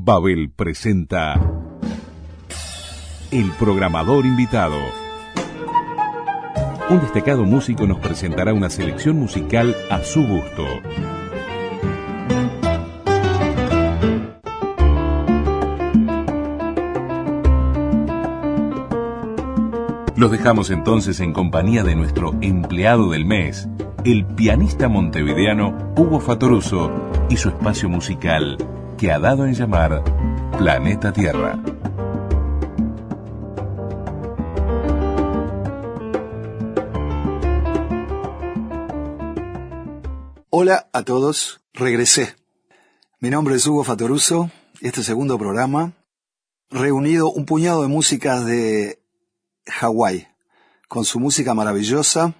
Babel presenta El programador invitado. Un destacado músico nos presentará una selección musical a su gusto. Los dejamos entonces en compañía de nuestro empleado del mes, el pianista montevideano Hugo Fatoruso y su espacio musical que ha dado en llamar Planeta Tierra. Hola a todos, regresé. Mi nombre es Hugo Fatoruso, este segundo programa, reunido un puñado de músicas de Hawái, con su música maravillosa.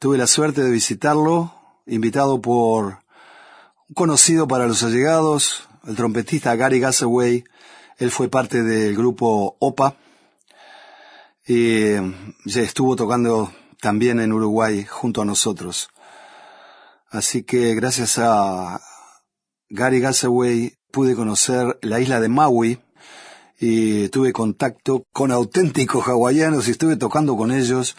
Tuve la suerte de visitarlo, invitado por un conocido para los allegados, el trompetista Gary Gassaway. Él fue parte del grupo OPA y ya estuvo tocando también en Uruguay junto a nosotros. Así que gracias a Gary Gassaway pude conocer la isla de Maui y tuve contacto con auténticos hawaianos y estuve tocando con ellos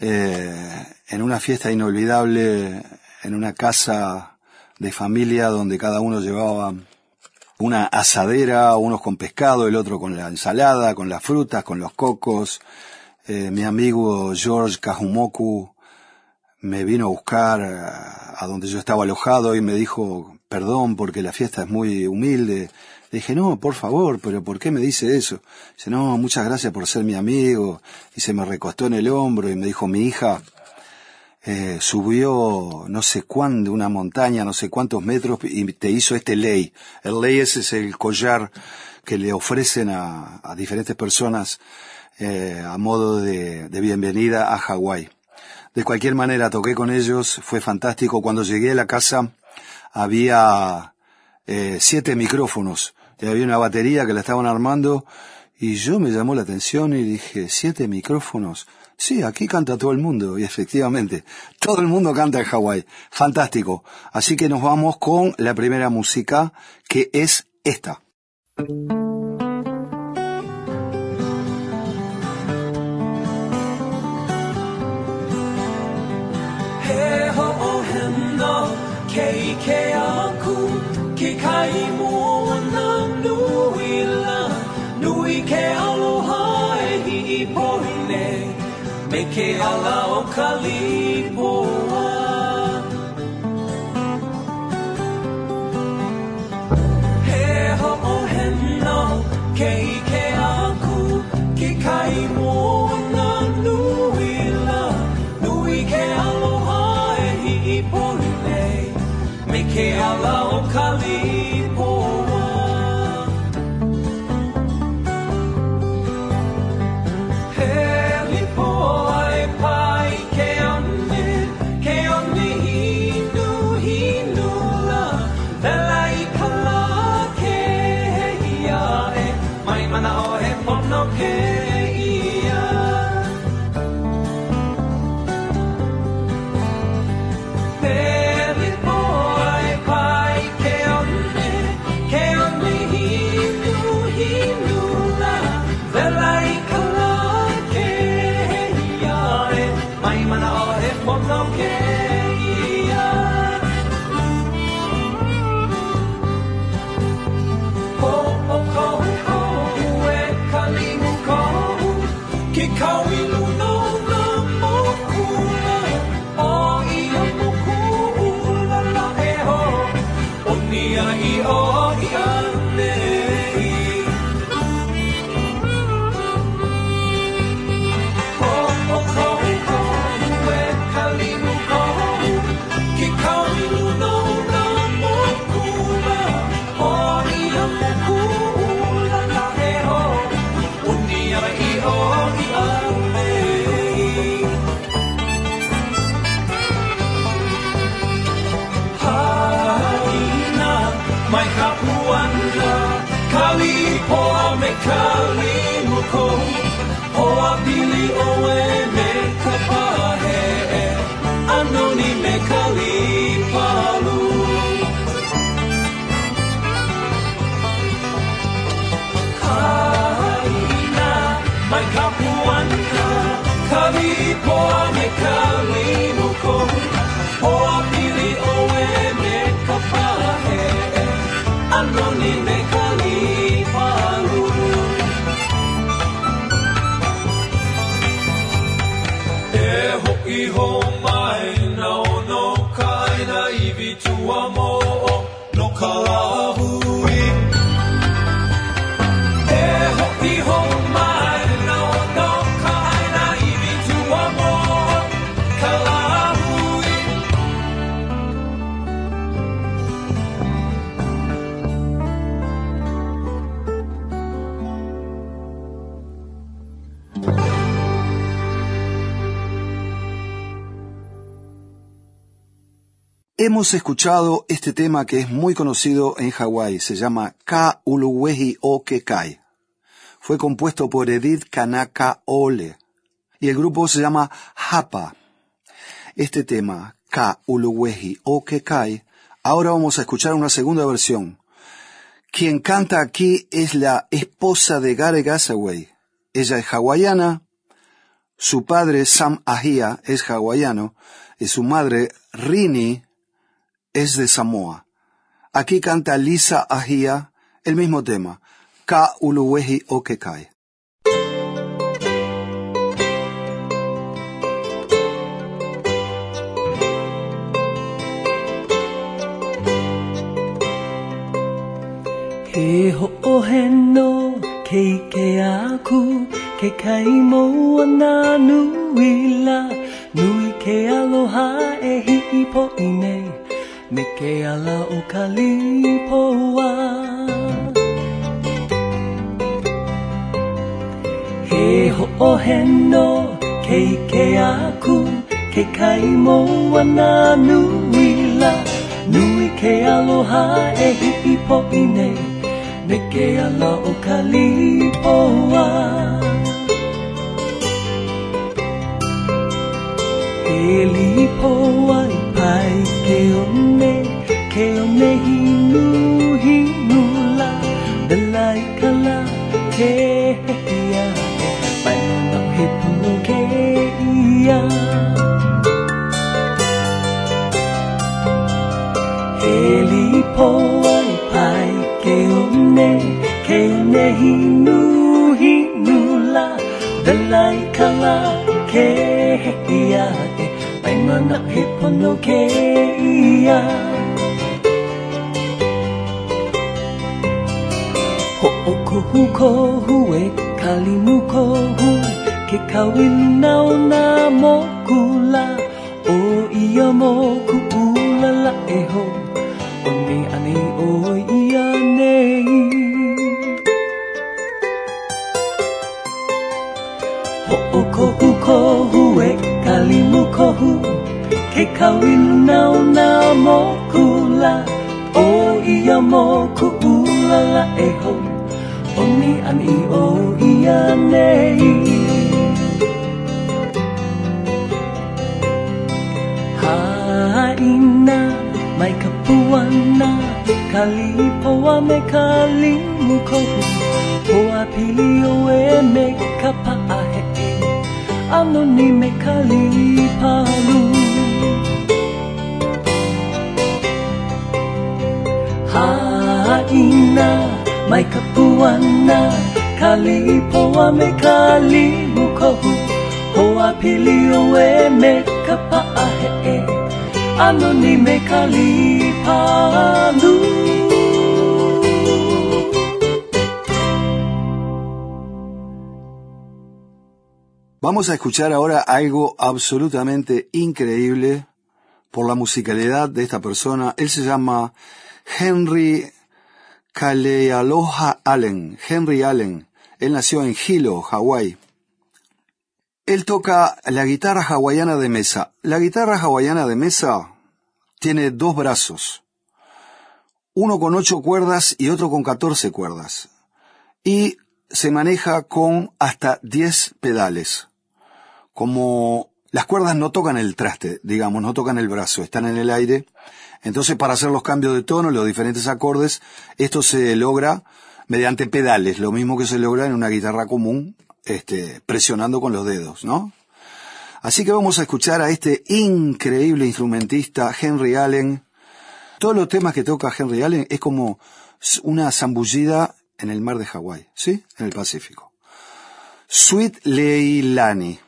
eh, en una fiesta inolvidable en una casa de familia donde cada uno llevaba una asadera, unos con pescado, el otro con la ensalada, con las frutas, con los cocos. Eh, mi amigo George Kahumoku me vino a buscar a donde yo estaba alojado y me dijo, perdón porque la fiesta es muy humilde. Le dije, no, por favor, pero ¿por qué me dice eso? Dice, no, muchas gracias por ser mi amigo. Y se me recostó en el hombro y me dijo, mi hija eh, subió no sé cuándo, una montaña, no sé cuántos metros y te hizo este ley. El ley ese es el collar que le ofrecen a, a diferentes personas eh, a modo de, de bienvenida a Hawái. De cualquier manera, toqué con ellos, fue fantástico. Cuando llegué a la casa había eh, siete micrófonos había una batería que la estaban armando y yo me llamó la atención y dije, siete micrófonos. Sí, aquí canta todo el mundo y efectivamente, todo el mundo canta en Hawái. Fantástico. Así que nos vamos con la primera música que es esta. Me ke ala o come Hemos escuchado este tema que es muy conocido en Hawái, se llama Ka Uluwehi o. Fue compuesto por Edith Kanaka Ole y el grupo se llama Hapa. Este tema, Ka Uluwehi o ahora vamos a escuchar una segunda versión. Quien canta aquí es la esposa de Gary Gasaway. Ella es hawaiana, su padre Sam Ahia es hawaiano y su madre Rini es de Samoa. Aquí canta Lisa Ahia el mismo tema, Ka Uluwehi o Kekai. He ho o he no ke ke aku ke kai mo ana nui la nui ke aloha e hi po ine me ke ala o kalipo wa He ho o he no ke ke aku ke kai mo ana nui la nui ke aloha e hi po ine me ke ala o kalipo wa He lipo ai pai ke one ke one hinu hinu la dalai kala ke ia pai no he puno ke ia He lipo ai pai ke one ke one hinu hinu la dalai kala ke ia e na hipanokeia Ho'okohuko hue kalimuko hu Ke kawinau na mokula O ia moku ulala e ho O ne ane o ia nei Ho'okohuko hue kalimuko hu ke kawinu nau nā mō kula O ia mō ku ulala e hou. O ni an i o ia nei. Ha ina mai ka puana Ka lipo a me ka limu kohu. O pili o e me ka paahe Ano ni me ka lipo a me ka Vamos a escuchar ahora algo absolutamente increíble por la musicalidad de esta persona. Él se llama Henry Kalealoha Allen. Henry Allen. Él nació en Hilo, Hawái. Él toca la guitarra hawaiana de mesa. La guitarra hawaiana de mesa tiene dos brazos. Uno con ocho cuerdas y otro con catorce cuerdas. Y se maneja con hasta diez pedales. Como las cuerdas no tocan el traste, digamos, no tocan el brazo, están en el aire. Entonces, para hacer los cambios de tono, los diferentes acordes, esto se logra mediante pedales, lo mismo que se logra en una guitarra común, este, presionando con los dedos, ¿no? Así que vamos a escuchar a este increíble instrumentista, Henry Allen. Todos los temas que toca Henry Allen es como una zambullida en el mar de Hawái, ¿sí? En el Pacífico. Sweet Leilani.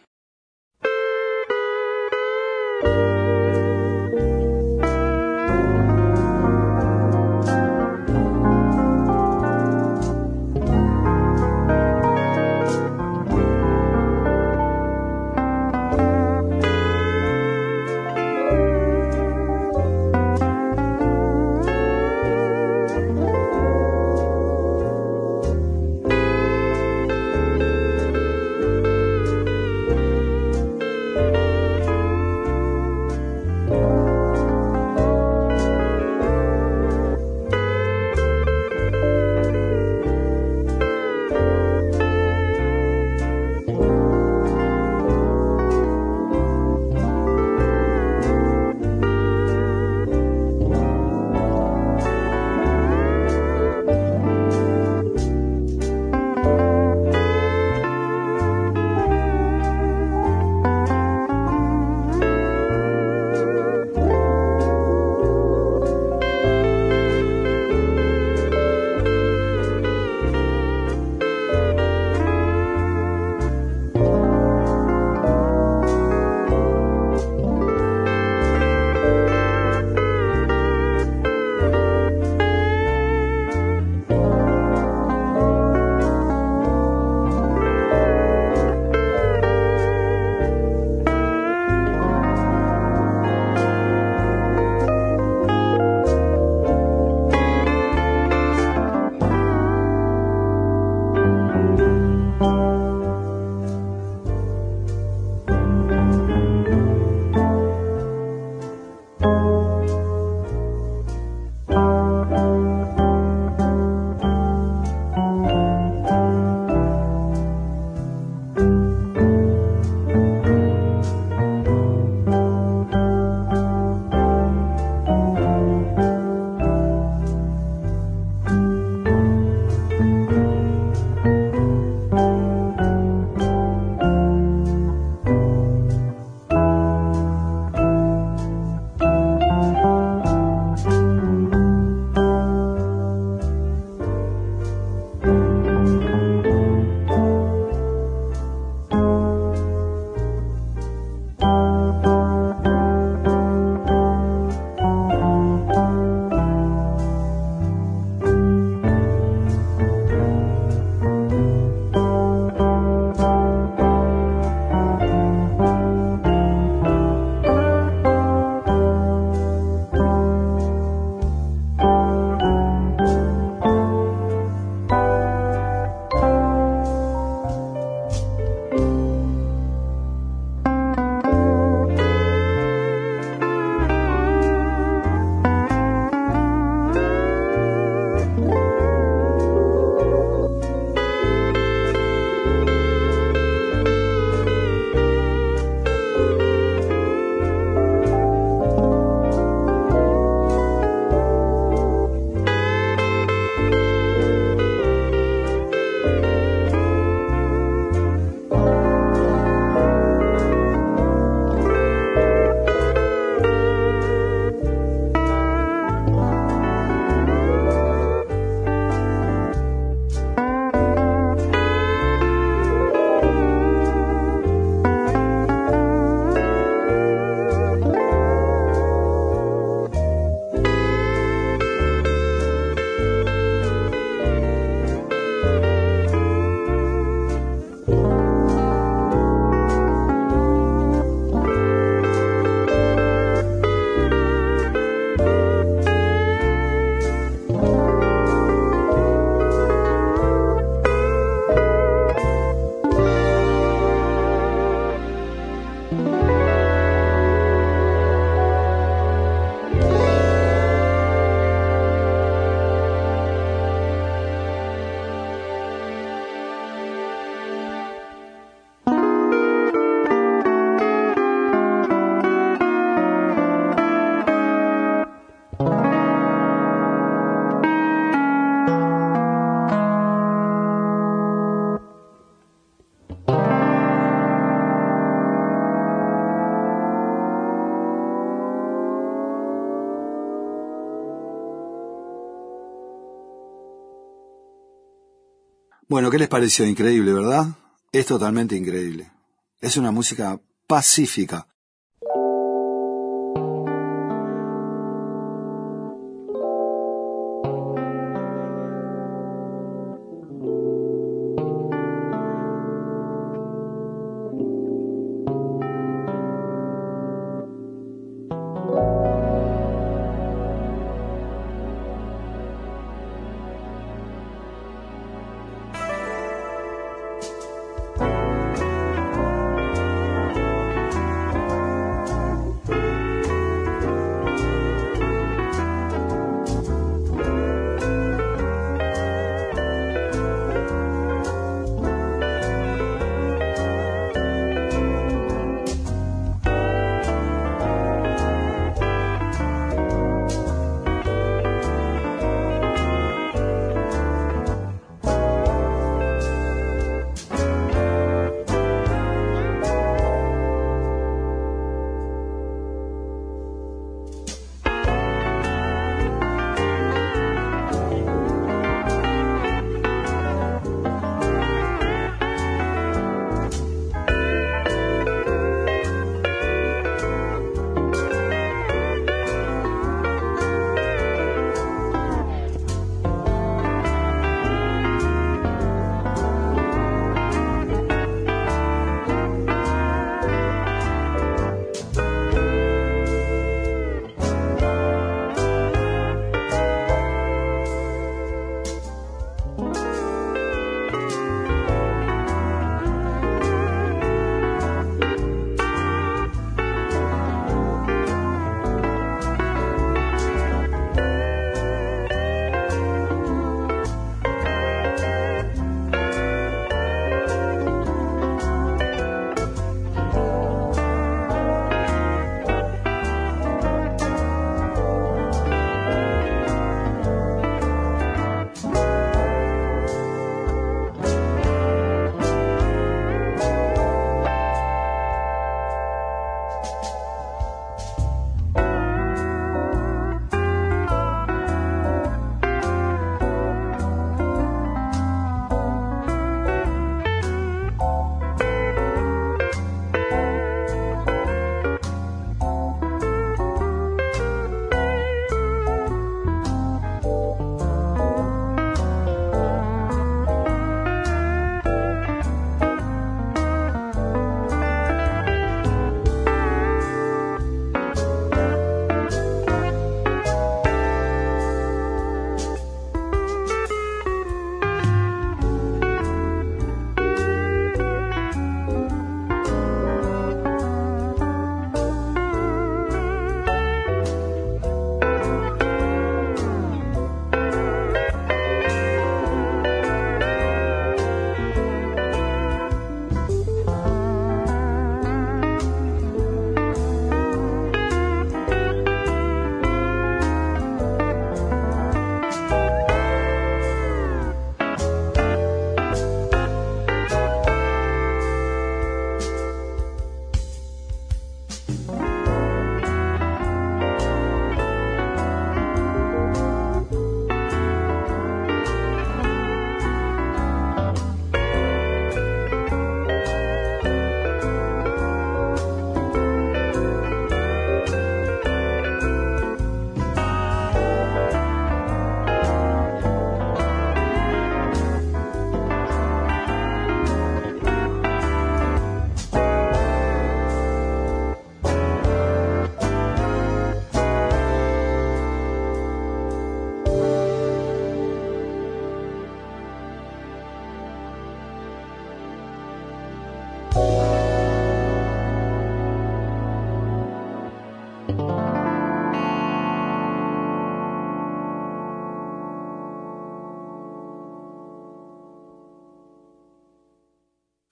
Bueno, ¿qué les pareció? Increíble, ¿verdad? Es totalmente increíble. Es una música pacífica.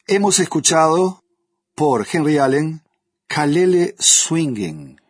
Hemos escuchado por Henry Allen Kalele Swinging.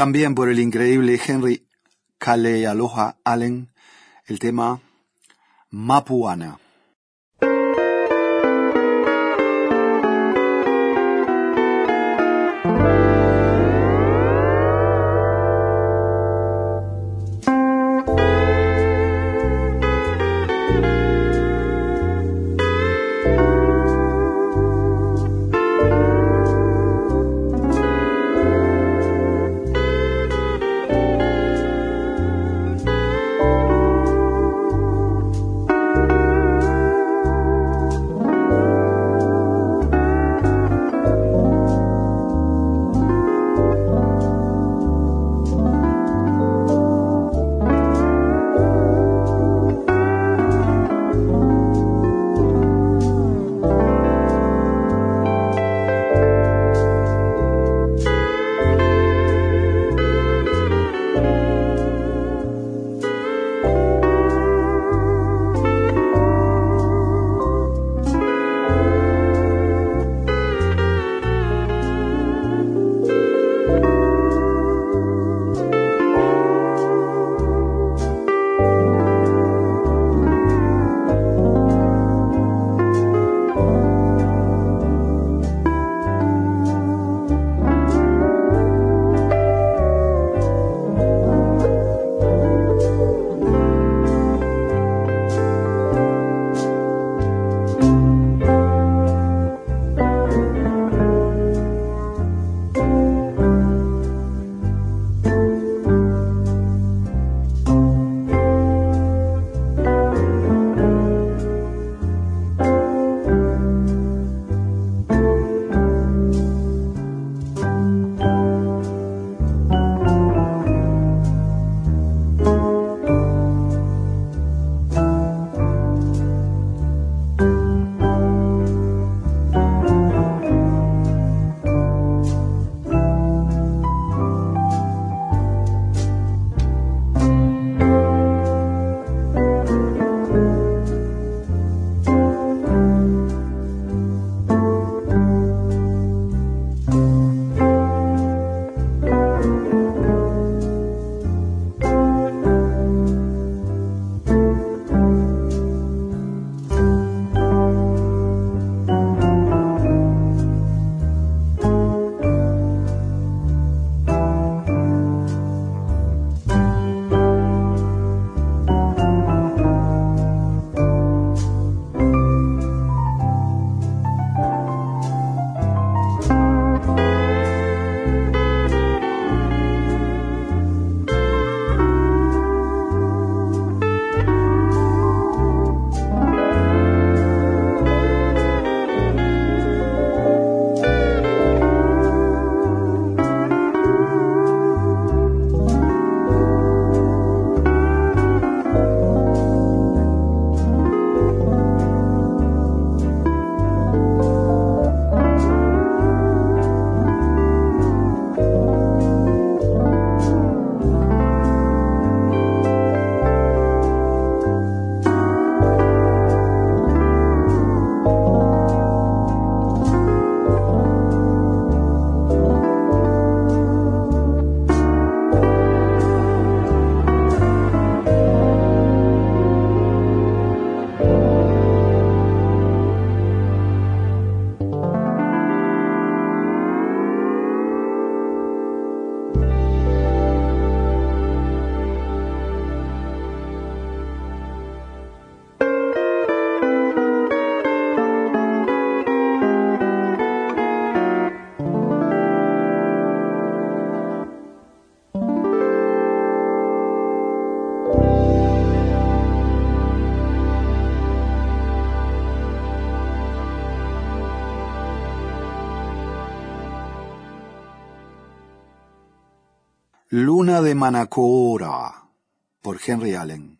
También por el increíble Henry Aloha Allen, el tema Mapuana. De Manacora por Henry Allen.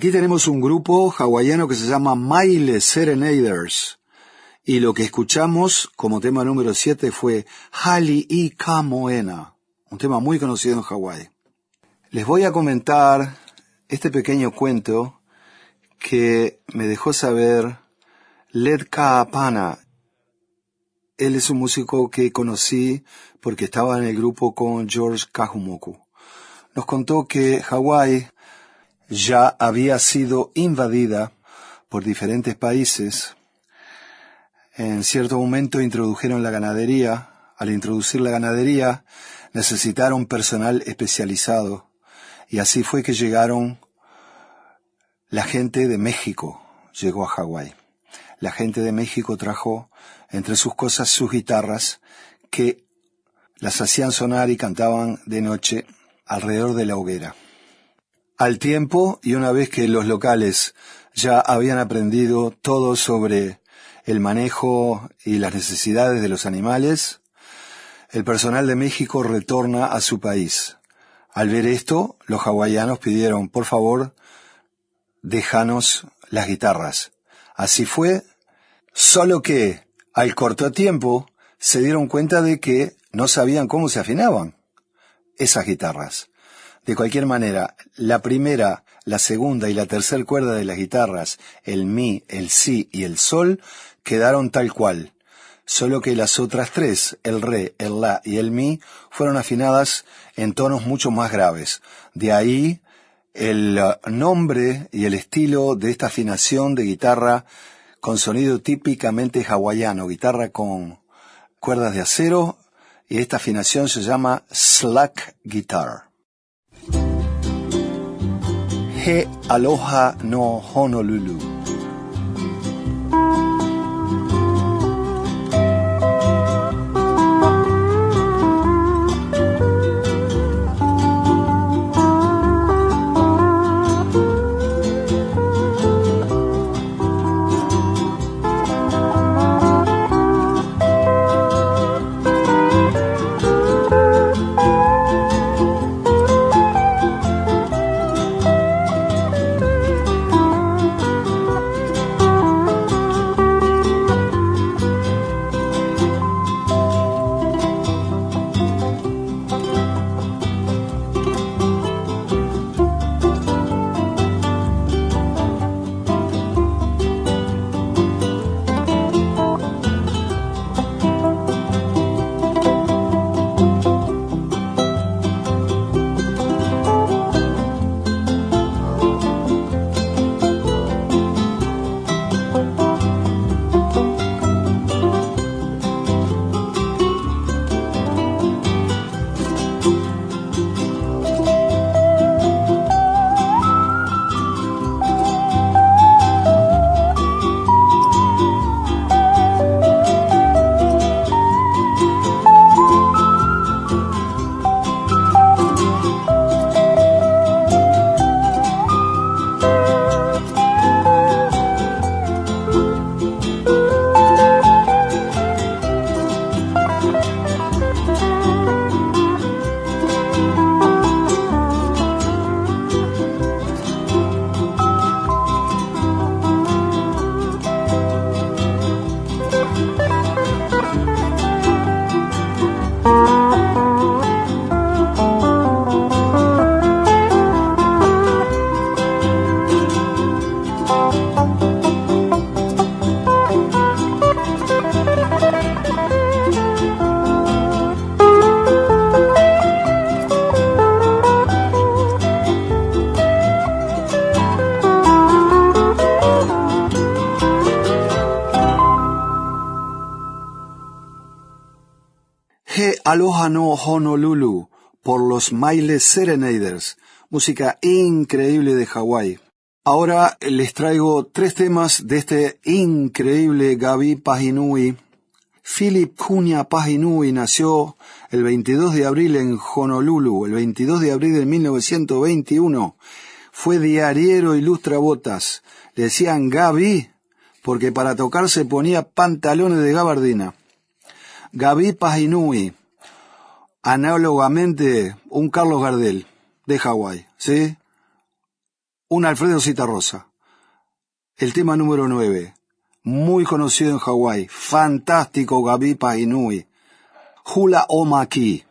Aquí tenemos un grupo hawaiano que se llama Maile Serenaders. Y lo que escuchamos como tema número 7 fue Hali i Kamoena, un tema muy conocido en Hawái. Les voy a comentar este pequeño cuento que me dejó saber Led Kaapana. Él es un músico que conocí porque estaba en el grupo con George Kahumoku. Nos contó que Hawái ya había sido invadida por diferentes países. En cierto momento introdujeron la ganadería. Al introducir la ganadería necesitaron personal especializado. Y así fue que llegaron la gente de México, llegó a Hawái. La gente de México trajo entre sus cosas sus guitarras que las hacían sonar y cantaban de noche alrededor de la hoguera. Al tiempo, y una vez que los locales ya habían aprendido todo sobre el manejo y las necesidades de los animales, el personal de México retorna a su país. Al ver esto, los hawaianos pidieron, por favor, déjanos las guitarras. Así fue, solo que al corto tiempo se dieron cuenta de que no sabían cómo se afinaban esas guitarras. De cualquier manera, la primera, la segunda y la tercera cuerda de las guitarras, el mi, el si y el sol, quedaron tal cual, solo que las otras tres, el re, el la y el mi, fueron afinadas en tonos mucho más graves. De ahí el uh, nombre y el estilo de esta afinación de guitarra con sonido típicamente hawaiano, guitarra con cuerdas de acero, y esta afinación se llama slack guitar. He aloha no Honolulu. Aloha no Honolulu por los Miles Serenaders, música increíble de Hawái. Ahora les traigo tres temas de este increíble Gaby Pahinui. Philip Cunha Pahinui nació el 22 de abril en Honolulu, el 22 de abril de 1921. Fue diariero y lustrabotas. Le decían Gaby porque para tocar se ponía pantalones de gabardina. Gaby Pahinui, análogamente un Carlos Gardel de Hawái, ¿sí? un Alfredo Citarrosa. El tema número 9, muy conocido en Hawái, fantástico Gabi Painui, Hula Omaki.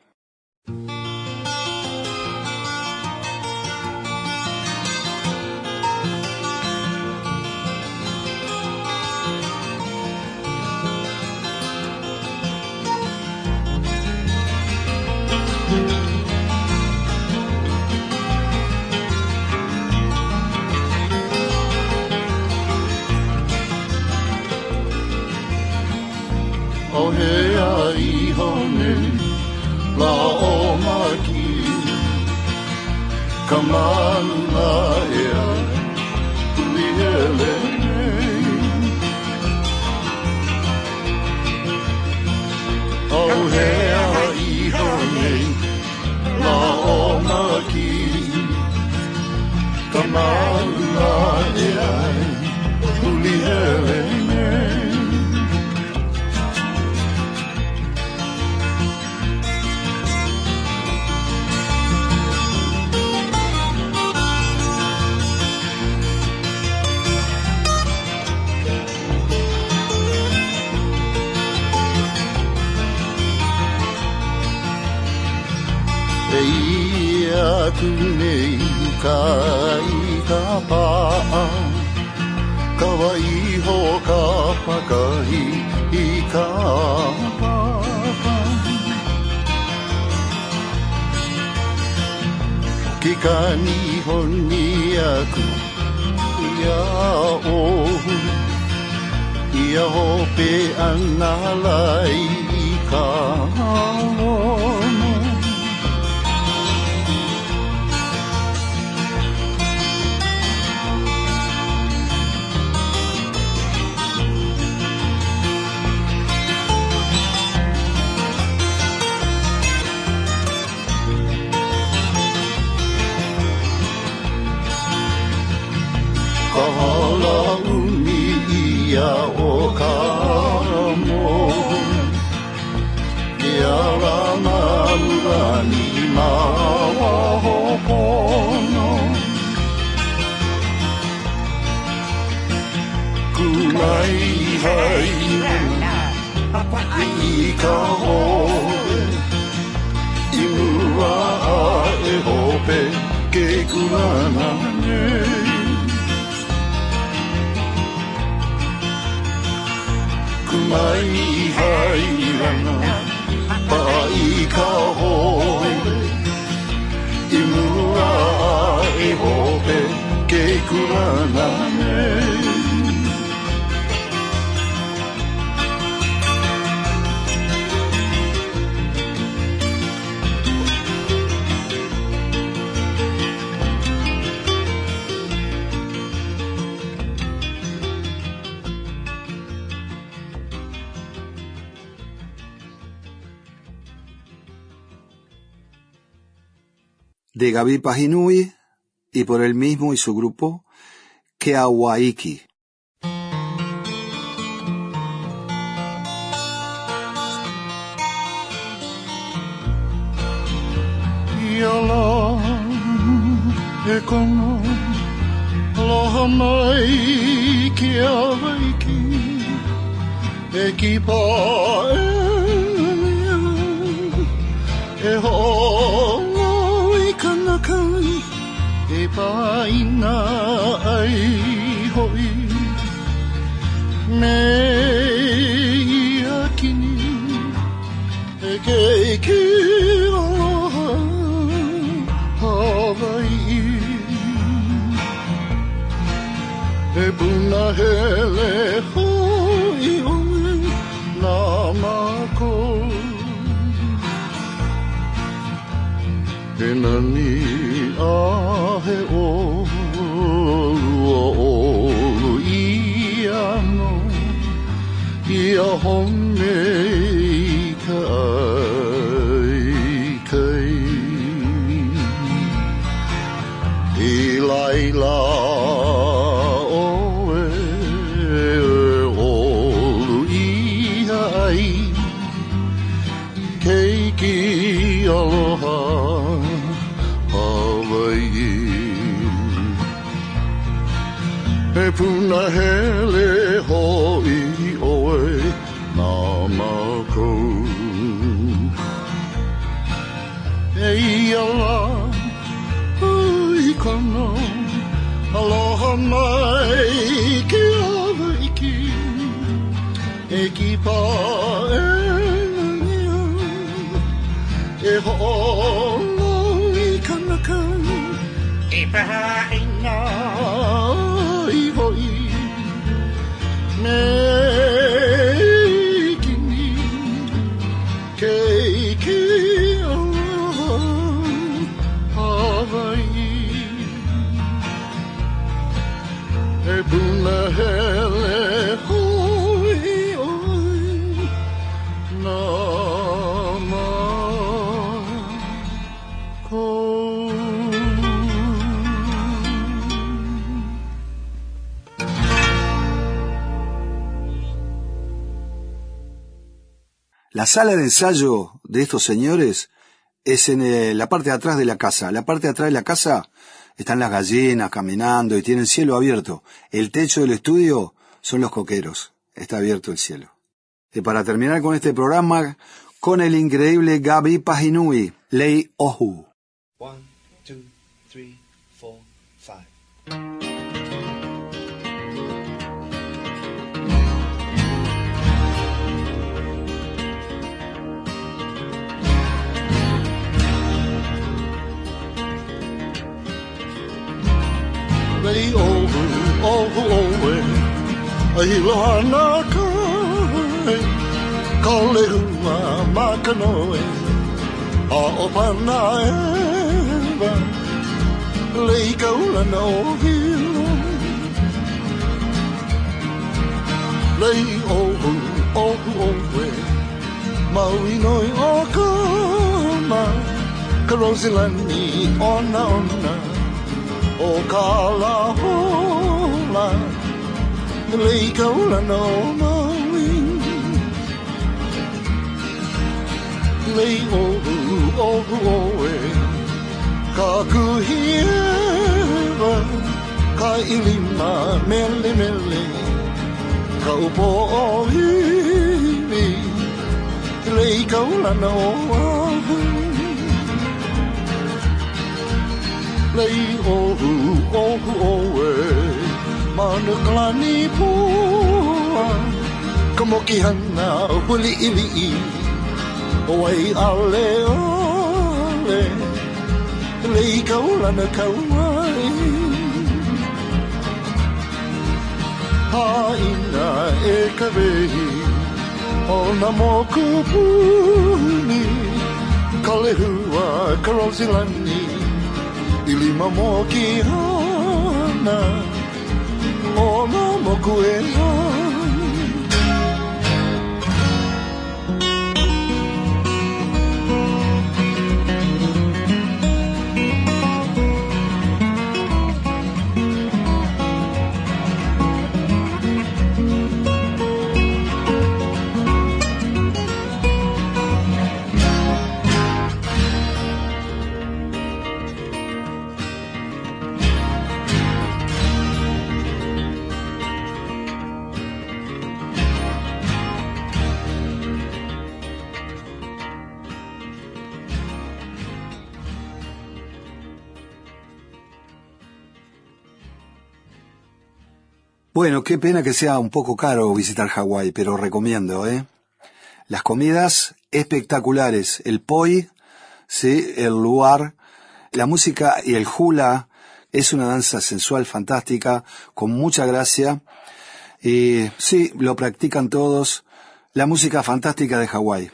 O he a i hone la o maki. Ka mana ea uli hele O he a i hone la o maki. Ka mana ea uli hele e ia tu nei ka i ka paa ka wai ho ka pakahi i ka papa ki ka ni honi aku ia o ia hope ana lai i ka ono Ka hala umi ia o ka mo Ke ala maurani ma waho pono Kunai hai i ka hoe I mua a e hope ke kunana nei kumai hai rana pa i ka hoe i mua e hope ke kurana nei de Gaby Pajinui y por él mismo y su grupo Keawaiki. Iala e kono Loha mai ki a waiki E ki pā e E hongo i kanakai E paina ai hoi Me ia kini E ke ki aloha Hawaii E puna hele hoi ome Nā mako E nani Ia home i ka ai kai I laila o e o i ai Keiki aloha Hawaii E puna hele E ki pā e La sala de ensayo de estos señores es en eh, la parte de atrás de la casa. La parte de atrás de la casa están las gallinas caminando y tiene el cielo abierto. El techo del estudio son los coqueros. Está abierto el cielo. Y para terminar con este programa, con el increíble Gaby Pahinui, Lei Ohu. Lei ohu, ohu oe, ai loana kai, ka lehua makanoe, a o pana ewa, lei kaula na o hilo. Lei ohu, ohu oe, maui noi o kama, ka rosilani ona ona, o ka la hola lei kaula no maui lei ohu ohu oe ka kuhieva ka ilima mele mele ka upo o hiwi lei kaula no ahu lei ohu ohu oe mana klani pua. Ka moki hana huli ili i. Oi ale ale lei kaulana kauai. Ha ina e ka vehi o na moku puni Ka lehua ka rosilani i lima mo ki hana o na moku e ai. Bueno, qué pena que sea un poco caro visitar Hawái, pero recomiendo, ¿eh? Las comidas espectaculares, el poi, sí, el luar, la música y el hula es una danza sensual fantástica, con mucha gracia. Y sí, lo practican todos. La música fantástica de Hawái.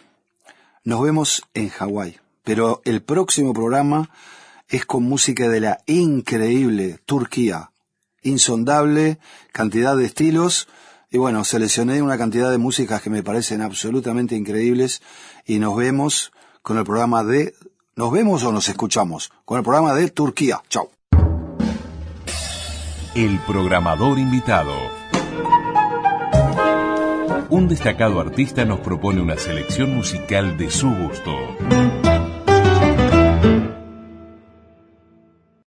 Nos vemos en Hawái. Pero el próximo programa es con música de la increíble Turquía. Insondable cantidad de estilos. Y bueno, seleccioné una cantidad de músicas que me parecen absolutamente increíbles. Y nos vemos con el programa de... ¿Nos vemos o nos escuchamos? Con el programa de Turquía. Chao. El programador invitado. Un destacado artista nos propone una selección musical de su gusto.